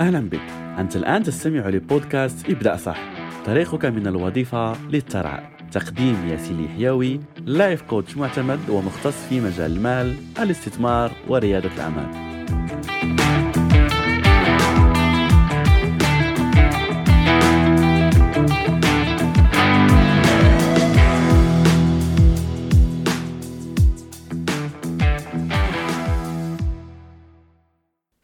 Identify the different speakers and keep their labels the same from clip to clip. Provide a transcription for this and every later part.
Speaker 1: أهلا بك. أنت الآن تستمع لبودكاست ابدأ صح. طريقك من الوظيفة للثراء تقديم ياسين حيوي لايف كوتش معتمد ومختص في مجال المال الاستثمار وريادة الأعمال.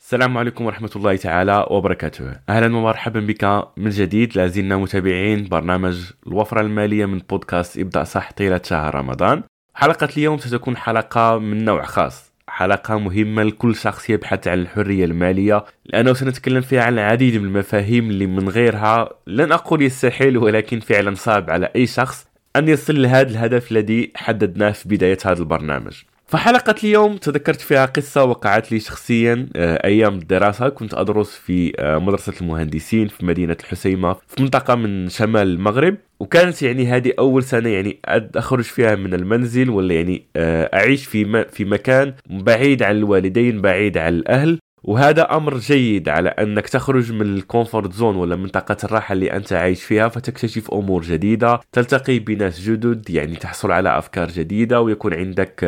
Speaker 1: السلام عليكم ورحمة الله تعالى وبركاته. أهلا ومرحبا بك من جديد لازلنا متابعين برنامج الوفرة المالية من بودكاست ابدأ صح طيلة شهر رمضان. حلقة اليوم ستكون حلقة من نوع خاص حلقة مهمة لكل شخص يبحث عن الحرية المالية لأنه سنتكلم فيها عن العديد من المفاهيم اللي من غيرها لن أقول يستحيل ولكن فعلا صعب على أي شخص أن يصل لهذا الهدف الذي حددناه في بداية هذا البرنامج. فحلقة اليوم تذكرت فيها قصة وقعت لي شخصيا آه، أيام الدراسة. كنت أدرس في آه، مدرسة المهندسين في مدينة الحسيمة في منطقة من شمال المغرب. وكانت يعني هذه أول سنة يعني أخرج فيها من المنزل ولا يعني آه، أعيش في في مكان بعيد عن الوالدين بعيد عن الأهل. وهذا أمر جيد على أنك تخرج من ال comfort zone ولا منطقة الراحة اللي أنت عايش فيها فتكتشف أمور جديدة. تلتقي بناس جدد يعني تحصل على أفكار جديدة ويكون عندك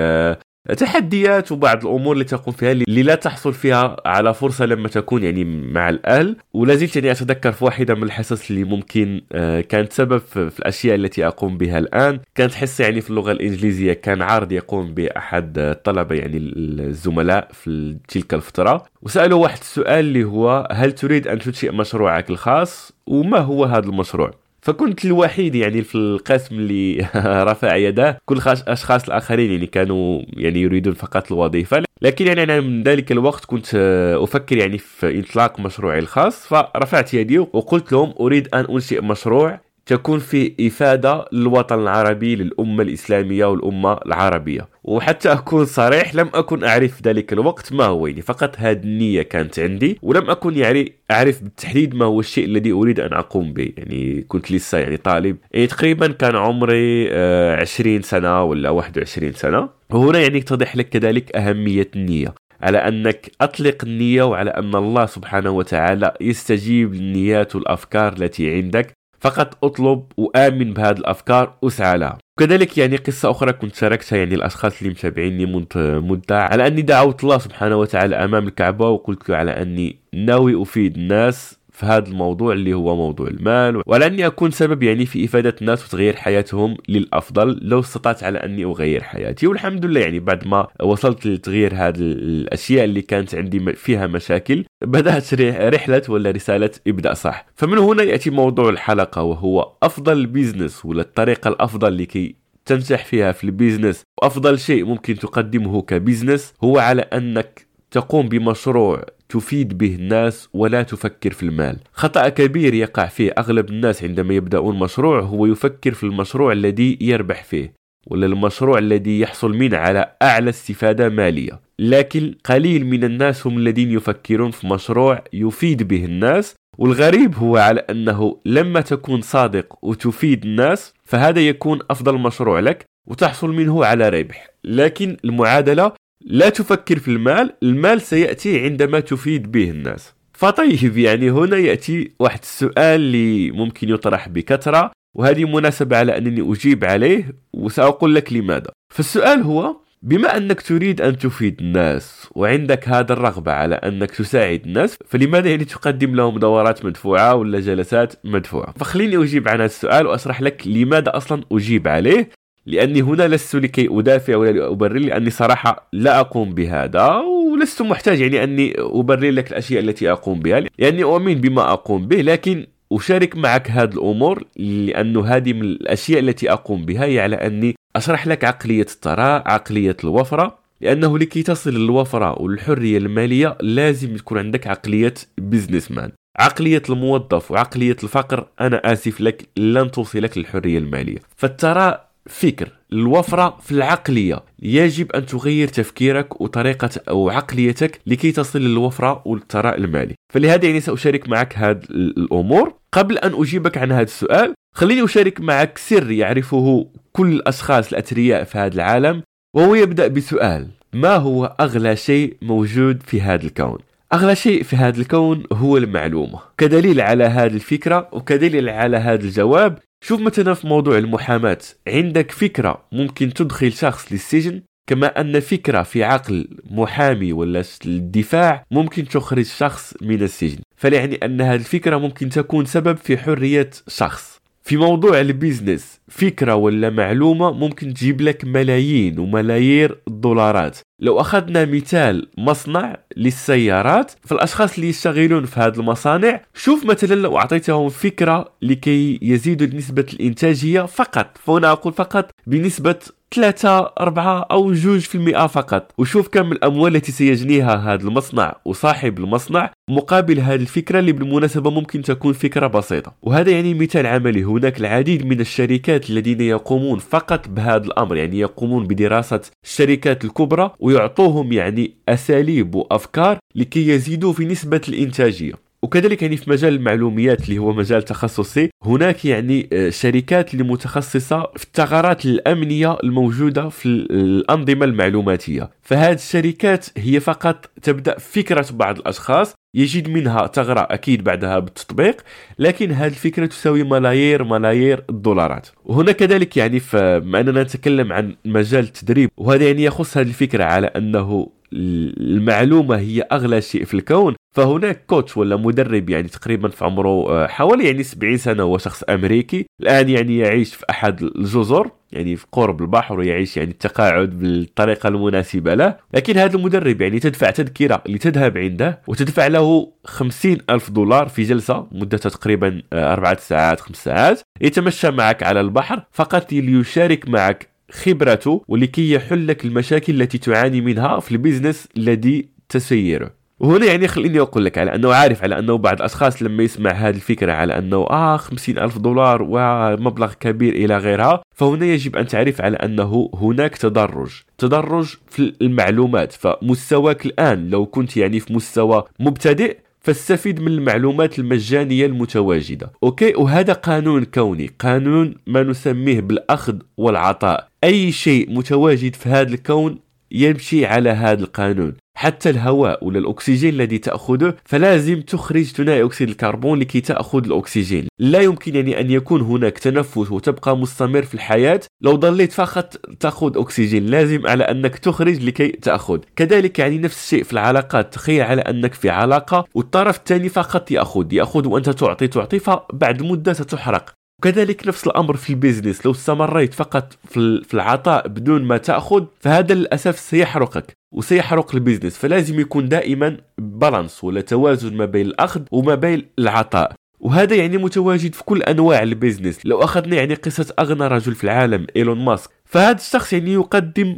Speaker 1: تحديات وبعض الأمور اللي تقوم فيها اللي لا تحصل فيها على فرصة لما تكون يعني مع الأهل. ولا زلت يعني أتذكر في واحدة من الحصص اللي ممكن آه، كانت سبب في الأشياء التي أقوم بها الآن. كانت حصة يعني في اللغة الإنجليزية. كان عرض يقوم بأحد الطلبه يعني الزملاء في تلك الفترة. وسألوا واحد السؤال اللي هو هل تريد أن تنشئ مشروعك الخاص؟ وما هو هذا المشروع؟ فكنت الوحيد يعني في القسم اللي رفع يداه كل الاشخاص الآخرين يعني كانوا يعني يريدون فقط الوظيفة. لكن يعني أنا من ذلك الوقت كنت أفكر يعني في إطلاق مشروعي الخاص فرفعت يدي وقلت لهم أريد أن أنشئ مشروع تكون في إفادة للوطن العربي للأمة الإسلامية والأمة العربية. وحتى أكون صريح لم أكن أعرف ذلك الوقت ما هو يعني فقط هذه النية كانت عندي ولم أكن يعني أعرف بالتحديد ما هو الشيء الذي أريد أن أقوم به. يعني كنت لسه يعني طالب. يعني تقريبا كان عمري آه، عشرين سنة ولا 21 سنة. وهنا يعني يتضح لك كذلك أهمية النية. على أنك أطلق النية وعلى أن الله سبحانه وتعالى يستجيب للنيات والأفكار التي عندك. فقط أطلب وآمن بهذه الأفكار واسعى لها. كذلك يعني قصة أخرى كنت شاركتها يعني الأشخاص اللي متابعيني منذ مدة على أني دعوت الله سبحانه وتعالى أمام الكعبة وقلت له على أني ناوي أفيد الناس في هذا الموضوع اللي هو موضوع المال ولاني اكون سبب يعني في إفادة الناس وتغيير حياتهم للأفضل لو استطعت على أني أغير حياتي. والحمد لله يعني بعد ما وصلت لتغيير هذه الأشياء اللي كانت عندي فيها مشاكل بدأت رحلة ولا رسالة ابدا صح. فمن هنا يأتي موضوع الحلقة وهو أفضل business ولا الطريقة الأفضل لكي تنجح فيها في ال business وأفضل شيء ممكن تقدمه ك business هو على أنك تقوم بمشروع تفيد به الناس ولا تفكر في المال. خطأ كبير يقع فيه أغلب الناس عندما يبدأون مشروع هو يفكر في المشروع الذي يربح فيه ولا المشروع الذي يحصل منه على أعلى استفادة مالية. لكن قليل من الناس هم الذين يفكرون في مشروع يفيد به الناس والغريب هو على أنه لما تكون صادق وتفيد الناس فهذا يكون أفضل مشروع لك وتحصل منه على ربح. لكن المعادلة لا تفكر في المال المال سيأتي عندما تفيد به الناس. فطيب يعني هنا يأتي واحد السؤال اللي ممكن يطرح بكثرة وهذه مناسبة على أنني أجيب عليه وسأقول لك لماذا. فالسؤال هو بما أنك تريد أن تفيد الناس وعندك هذا الرغبة على أنك تساعد الناس فلماذا يعني تقدم لهم دورات مدفوعة ولا جلسات مدفوعة؟ فخليني أجيب عن هذا السؤال وأشرح لك لماذا أصلا أجيب عليه. لأني هنا لست لكي أدافع ولا أبرر لأني صراحة لا أقوم بهذا ولست محتاج يعني أني أبرر لك الأشياء التي أقوم بها. لأني أؤمن بما أقوم به لكن أشارك معك هذه الأمور لأنه هذه من الأشياء التي أقوم بها هي على أني أشرح لك عقلية الثراء عقلية الوفرة. لأنه لكي تصل للوفرة والحرية المالية لازم تكون عندك عقلية businessman عقلية الموظف وعقلية الفقر أنا آسف لك لن توصلك للحرية المالية. فالثراء فكر. الوفرة في العقلية. يجب أن تغير تفكيرك وطريقة أو عقليتك لكي تصل للوفرة والثراء المالي. فلهذا يعني سأشارك معك هذه الأمور. قبل أن أجيبك عن هذا السؤال خليني أشارك معك سر يعرفه كل الأشخاص الأثرياء في هذا العالم وهو يبدأ بسؤال ما هو أغلى شيء موجود في هذا الكون؟ أغلى شيء في هذا الكون هو المعلومة. كدليل على هذه الفكرة وكدليل على هذا الجواب شوف مثلا في موضوع المحاماة عندك فكرة ممكن تدخل شخص للسجن؟ كما أن فكرة في عقل محامي ولا الدفاع ممكن تخرج شخص من السجن. فليعني أن هذه الفكرة ممكن تكون سبب في حرية شخص. في موضوع البيزنس فكرة ولا معلومة ممكن تجيب لك ملايين وملايير الدولارات. لو أخذنا مثال مصنع للسيارات فالأشخاص اللي يشتغلون في هذه المصانع شوف مثلا لو أعطيتهم فكرة لكي يزيدوا نسبة الإنتاجية فقط. فهنا أقول فقط بنسبة 3 4 أو جوج في المئة فقط. وشوف كم الأموال التي سيجنيها هذا المصنع وصاحب المصنع مقابل هذه الفكرة اللي بالمناسبة ممكن تكون فكرة بسيطة. وهذا يعني مثال عملي. هناك العديد من الشركات الذين يقومون فقط بهذا الأمر يعني يقومون بدراسة الشركات الكبرى ويعطوهم يعني أساليب وأفكار لكي يزيدوا في نسبة الإنتاجية. وكذلك يعني في مجال المعلوميات اللي هو مجال تخصصي هناك يعني آه، شركات اللي متخصصة في الثغرات الأمنية الموجودة في الأنظمة المعلوماتية. فهذه الشركات هي فقط تبدأ فكرة بعض الأشخاص يجد منها ثغرة أكيد بعدها بالتطبيق لكن هذه الفكرة تساوي ملايير ملايير الدولارات. وهنا كذلك يعني فما أننا نتكلم عن مجال التدريب وهذا يعني يخص هذه الفكرة على أنه المعلومة هي أغلى شيء في الكون فهناك كوتش ولا مدرب يعني تقريبا في عمره آه، حوالي يعني 70 سنة هو شخص أمريكي الآن يعني يعيش في أحد الجزر يعني في قرب البحر ويعيش يعني التقاعد بالطريقة المناسبة له لكن هذا المدرب يعني تدفع تذكرة لتذهب عنده وتدفع له خمسين ألف دولار في جلسة مدتها تقريبا آه، أربعة ساعات خمس ساعات يتمشى معك على البحر فقط ليشارك معك خبرته ولكي يحل لك المشاكل التي تعاني منها في البيزنس الذي تسيره وهنا يعني خليني أقول لك على أنه عارف على أنه بعض الأشخاص لما يسمع هذه الفكرة على أنه آه خمسين ألف دولار ومبلغ كبير إلى غيرها فهنا يجب أن تعرف على أنه هناك تدرج. تدرج في المعلومات فمستواك الآن لو كنت يعني في مستوى مبتدئ فاستفيد من المعلومات المجانية المتواجدة. Okay وهذا قانون كوني. قانون ما نسميه بالأخذ والعطاء. أي شيء متواجد في هذا الكون يمشي على هذا القانون. حتى الهواء ولا الأكسجين الذي تأخذه فلازم تخرج ثنائي أكسيد الكربون لكي تأخذ الأكسجين. لا يمكن يعني أن يكون هناك تنفس وتبقى مستمر في الحياة لو ضليت فقط تأخذ أكسجين. لازم على أنك تخرج لكي تأخذ. كذلك يعني نفس الشيء في العلاقات. تخيل على أنك في علاقة والطرف الثاني فقط يأخذ. يأخذ وأنت تعطي تعطي فبعد مدة ستحرق. وكذلك نفس الأمر في ال business. لو استمريت فقط في العطاء بدون ما تأخذ فهذا للأسف سيحرقك. وسيحرق ال business فلازم يكون دائما balance ولا توازن ما بين الأخذ وما بين العطاء. وهذا يعني متواجد في كل أنواع ال business. لو أخذنا يعني قصة أغنى رجل في العالم إيلون ماسك. فهذا الشخص يعني يقدم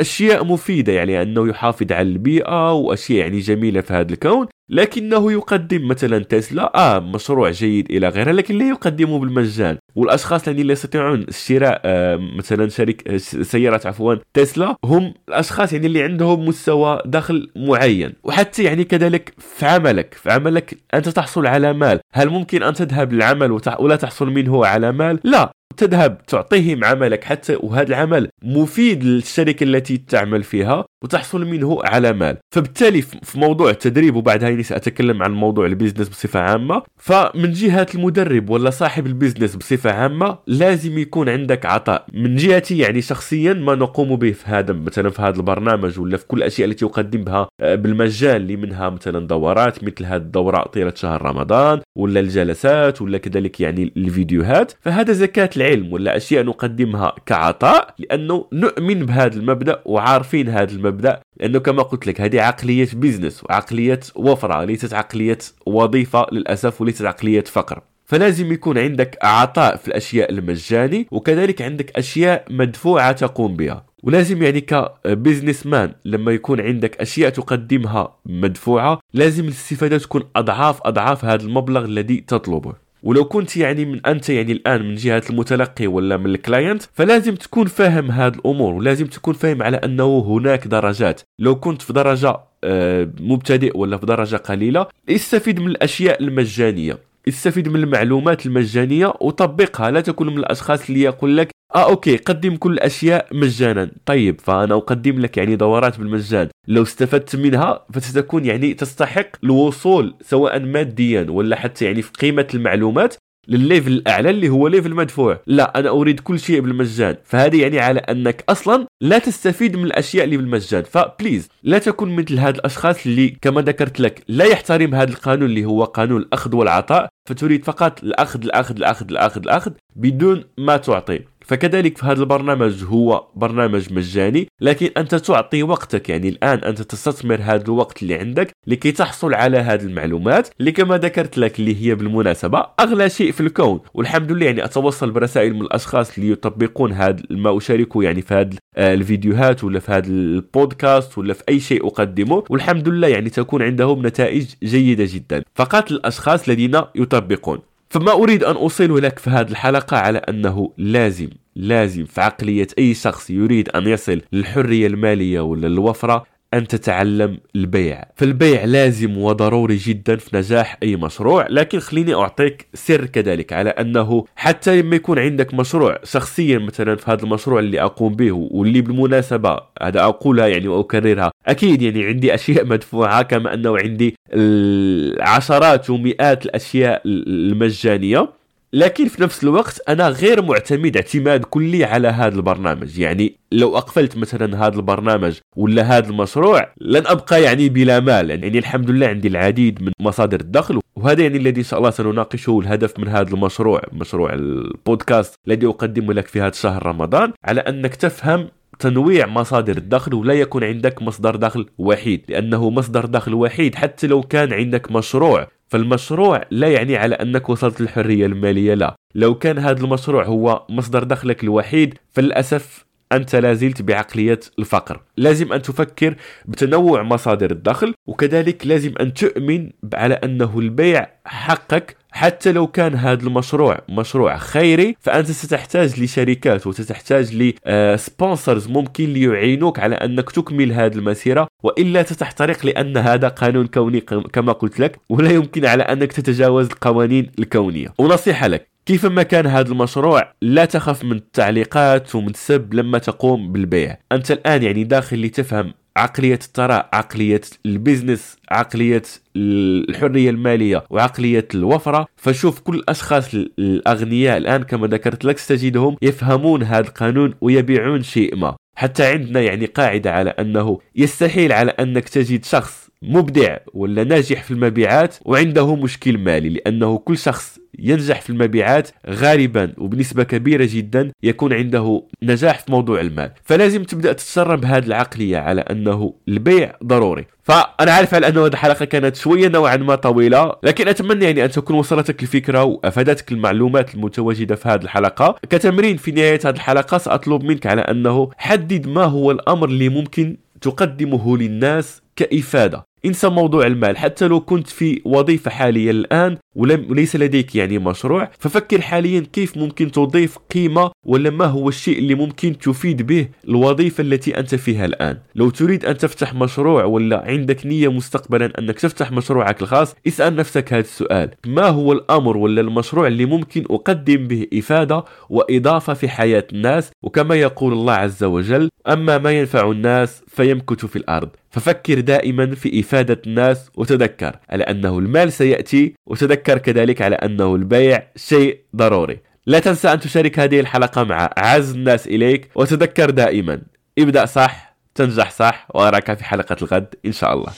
Speaker 1: أشياء مفيدة يعني أنه يحافظ على البيئة وأشياء يعني جميلة في هذا الكون. لكنه يقدم مثلا تسلا آه مشروع جيد إلى غيره لكن لا يقدمه بالمجان. والأشخاص الذين لا يستطيعون شراء آه مثلا شركه سياره عفوا تسلا هم الأشخاص يعني اللي عندهم مستوى دخل معين. وحتى يعني كذلك في عملك في عملك أنت تحصل على مال. هل ممكن أن تذهب للعمل ولا تحصل منه على مال؟ لا. تذهب تعطيهم عملك حتى وهذا العمل مفيد للشركة التي تعمل فيها وتحصل منه على مال. فبالتالي في موضوع التدريب وبعدها يعني سأتكلم عن موضوع البيزنس بصفة عامة فمن جهة المدرب ولا صاحب البيزنس بصفة عامة لازم يكون عندك عطاء. من جهتي يعني شخصيا ما نقوم به في هذا مثلا في هذا البرنامج ولا في كل الأشياء التي أقدم بها آه، بالمجان اللي منها مثلا دورات مثل هذه الدورة طيلة شهر رمضان ولا الجلسات ولا كذلك يعني الفيديوهات. فهذا زكاة العلم ولا أشياء نقدمها كعطاء لأنه نؤمن بهذا المبدأ وعارفين هذا المبدأ لأنه كما قلت لك هذه عقلية بيزنس وعقلية وفرة ليست عقلية وظيفة للأسف وليست عقلية فقر. فلازم يكون عندك عطاء في الأشياء المجاني وكذلك عندك أشياء مدفوعة تقوم بها. ولازم يعني ك business man لما يكون عندك أشياء تقدمها مدفوعة لازم الاستفادة تكون أضعاف أضعاف هذا المبلغ الذي تطلبه. ولو كنت يعني من أنت يعني الآن من جهة المتلقي ولا من ال client فلازم تكون فاهم هذه الأمور ولازم تكون فاهم على أنه هناك درجات. لو كنت في درجة آه، مبتدئ ولا في درجة قليلة استفيد من الأشياء المجانية. استفيد من المعلومات المجانية وطبقها. لا تكون من الأشخاص اللي يقول لك آه okay قدم كل الأشياء مجانا. طيب فأنا أقدم لك يعني دورات بالمجان. لو استفدت منها فستكون يعني تستحق الوصول سواء ماديا ولا حتى يعني في قيمة المعلومات للل level الأعلى اللي هو level مدفوع. لا أنا أريد كل شيء بالمجان. فهذه يعني على أنك أصلا لا تستفيد من الأشياء اللي بالمجان. ف please لا تكن مثل هاد الأشخاص اللي كما ذكرت لك لا يحترم هذا القانون اللي هو قانون الأخذ والعطاء. فتريد فقط الأخذ الأخذ الأخذ الأخذ الأخذ بدون ما تعطي. فكذلك في هذا البرنامج هو برنامج مجاني لكن أنت تعطي وقتك يعني الآن أنت تستثمر هذا الوقت اللي عندك لكي تحصل على هذه المعلومات اللي كما ذكرت لك اللي هي بالمناسبة أغلى شيء في الكون. والحمد لله يعني أتوصل برسائل من الأشخاص اللي يطبقون هذا ما أشاركه يعني في هذه آه، الفيديوهات ولا في هذا البودكاست ولا في أي شيء أقدمه. والحمد لله يعني تكون عندهم نتائج جيدة جدا. فقط الأشخاص الذين يطبقون. فما أريد أن أوصله لك في هذه الحلقة على أنه لازم لازم في عقلية أي شخص يريد أن يصل للحرية المالية ولا الوفرة أن تتعلم البيع. فالبيع لازم وضروري جدا في نجاح أي مشروع لكن خليني أعطيك سر كذلك على أنه حتى لما يكون عندك مشروع شخصيا مثلا في هذا المشروع اللي أقوم به واللي بالمناسبة هذا أقولها يعني وأكررها أكيد يعني عندي أشياء مدفوعة كما أنه عندي العشرات ومئات الأشياء المجانية. لكن في نفس الوقت أنا غير معتمد اعتماد كلي على هذا البرنامج. يعني لو أقفلت مثلا هذا البرنامج ولا هذا المشروع لن أبقى يعني بلا مال. يعني الحمد لله عندي العديد من مصادر الدخل وهذا يعني الذي إن شاء الله سنناقشه الهدف من هذا المشروع مشروع البودكاست الذي أقدمه لك في هذا الشهر رمضان على أنك تفهم تنويع مصادر الدخل ولا يكون عندك مصدر دخل وحيد. لأنه مصدر دخل وحيد حتى لو كان عندك مشروع فالمشروع لا يعني على أنك وصلت للحرية المالية لا. لو كان هذا المشروع هو مصدر دخلك الوحيد فللأسف أنت لازلت بعقلية الفقر. لازم أن تفكر بتنوع مصادر الدخل وكذلك لازم أن تؤمن على أنه البيع حقك. حتى لو كان هذا المشروع مشروع خيري فأنت ستحتاج لشركات وستحتاج لسبونسرز ممكن ليعينوك على أنك تكمل هذه المسيرة. وإلا ستحترق لأن هذا قانون كوني كما قلت لك ولا يمكن على أنك تتجاوز القوانين الكونية. ونصيحة لك كيفما كان هذا المشروع لا تخف من التعليقات ومن السب لما تقوم بالبيع. أنت الآن يعني داخل لتفهم عقلية الثراء عقلية البيزنس عقلية الحرية المالية وعقلية الوفرة. فشوف كل الأشخاص الأغنياء الآن كما ذكرت لك ستجدهم يفهمون هذا القانون ويبيعون شيء ما. حتى عندنا يعني قاعدة على أنه يستحيل على أنك تجد شخص مبدع ولا ناجح في المبيعات وعنده مشكل مالي لأنه كل شخص ينجح في المبيعات غالبا وبنسبة كبيرة جدا يكون عنده نجاح في موضوع المال. فلازم تبدأ تتسرب هذه العقلية على أنه البيع ضروري. فأنا عارف على أنه هذه الحلقة كانت شوية نوعا ما طويلة لكن أتمنى يعني أن تكون وصلتك الفكرة وأفادتك المعلومات المتواجدة في هذه الحلقة. كتمرين في نهاية هذه الحلقة سأطلب منك على أنه حدد ما هو الأمر اللي ممكن تقدمه للناس كإفادة. انسى موضوع المال. حتى لو كنت في وظيفة حاليا الآن وليس لديك يعني مشروع ففكر حاليا كيف ممكن تضيف قيمة ولا ما هو الشيء اللي ممكن تفيد به الوظيفة التي أنت فيها الآن. لو تريد أن تفتح مشروع ولا عندك نية مستقبلا أنك تفتح مشروعك الخاص اسأل نفسك هذا السؤال. ما هو الأمر ولا المشروع اللي ممكن أقدم به إفادة وإضافة في حياة الناس؟ وكما يقول الله عز وجل أما ما ينفع الناس فيمكث في الأرض. ففكر دائما في إفادة الناس وتذكر على أنه المال سيأتي وتذكر كذلك على أنه البيع شيء ضروري. لا تنسى أن تشارك هذه الحلقة مع أعز الناس إليك وتذكر دائما. ابدأ صح تنجح صح وأراك في حلقة الغد إن شاء الله.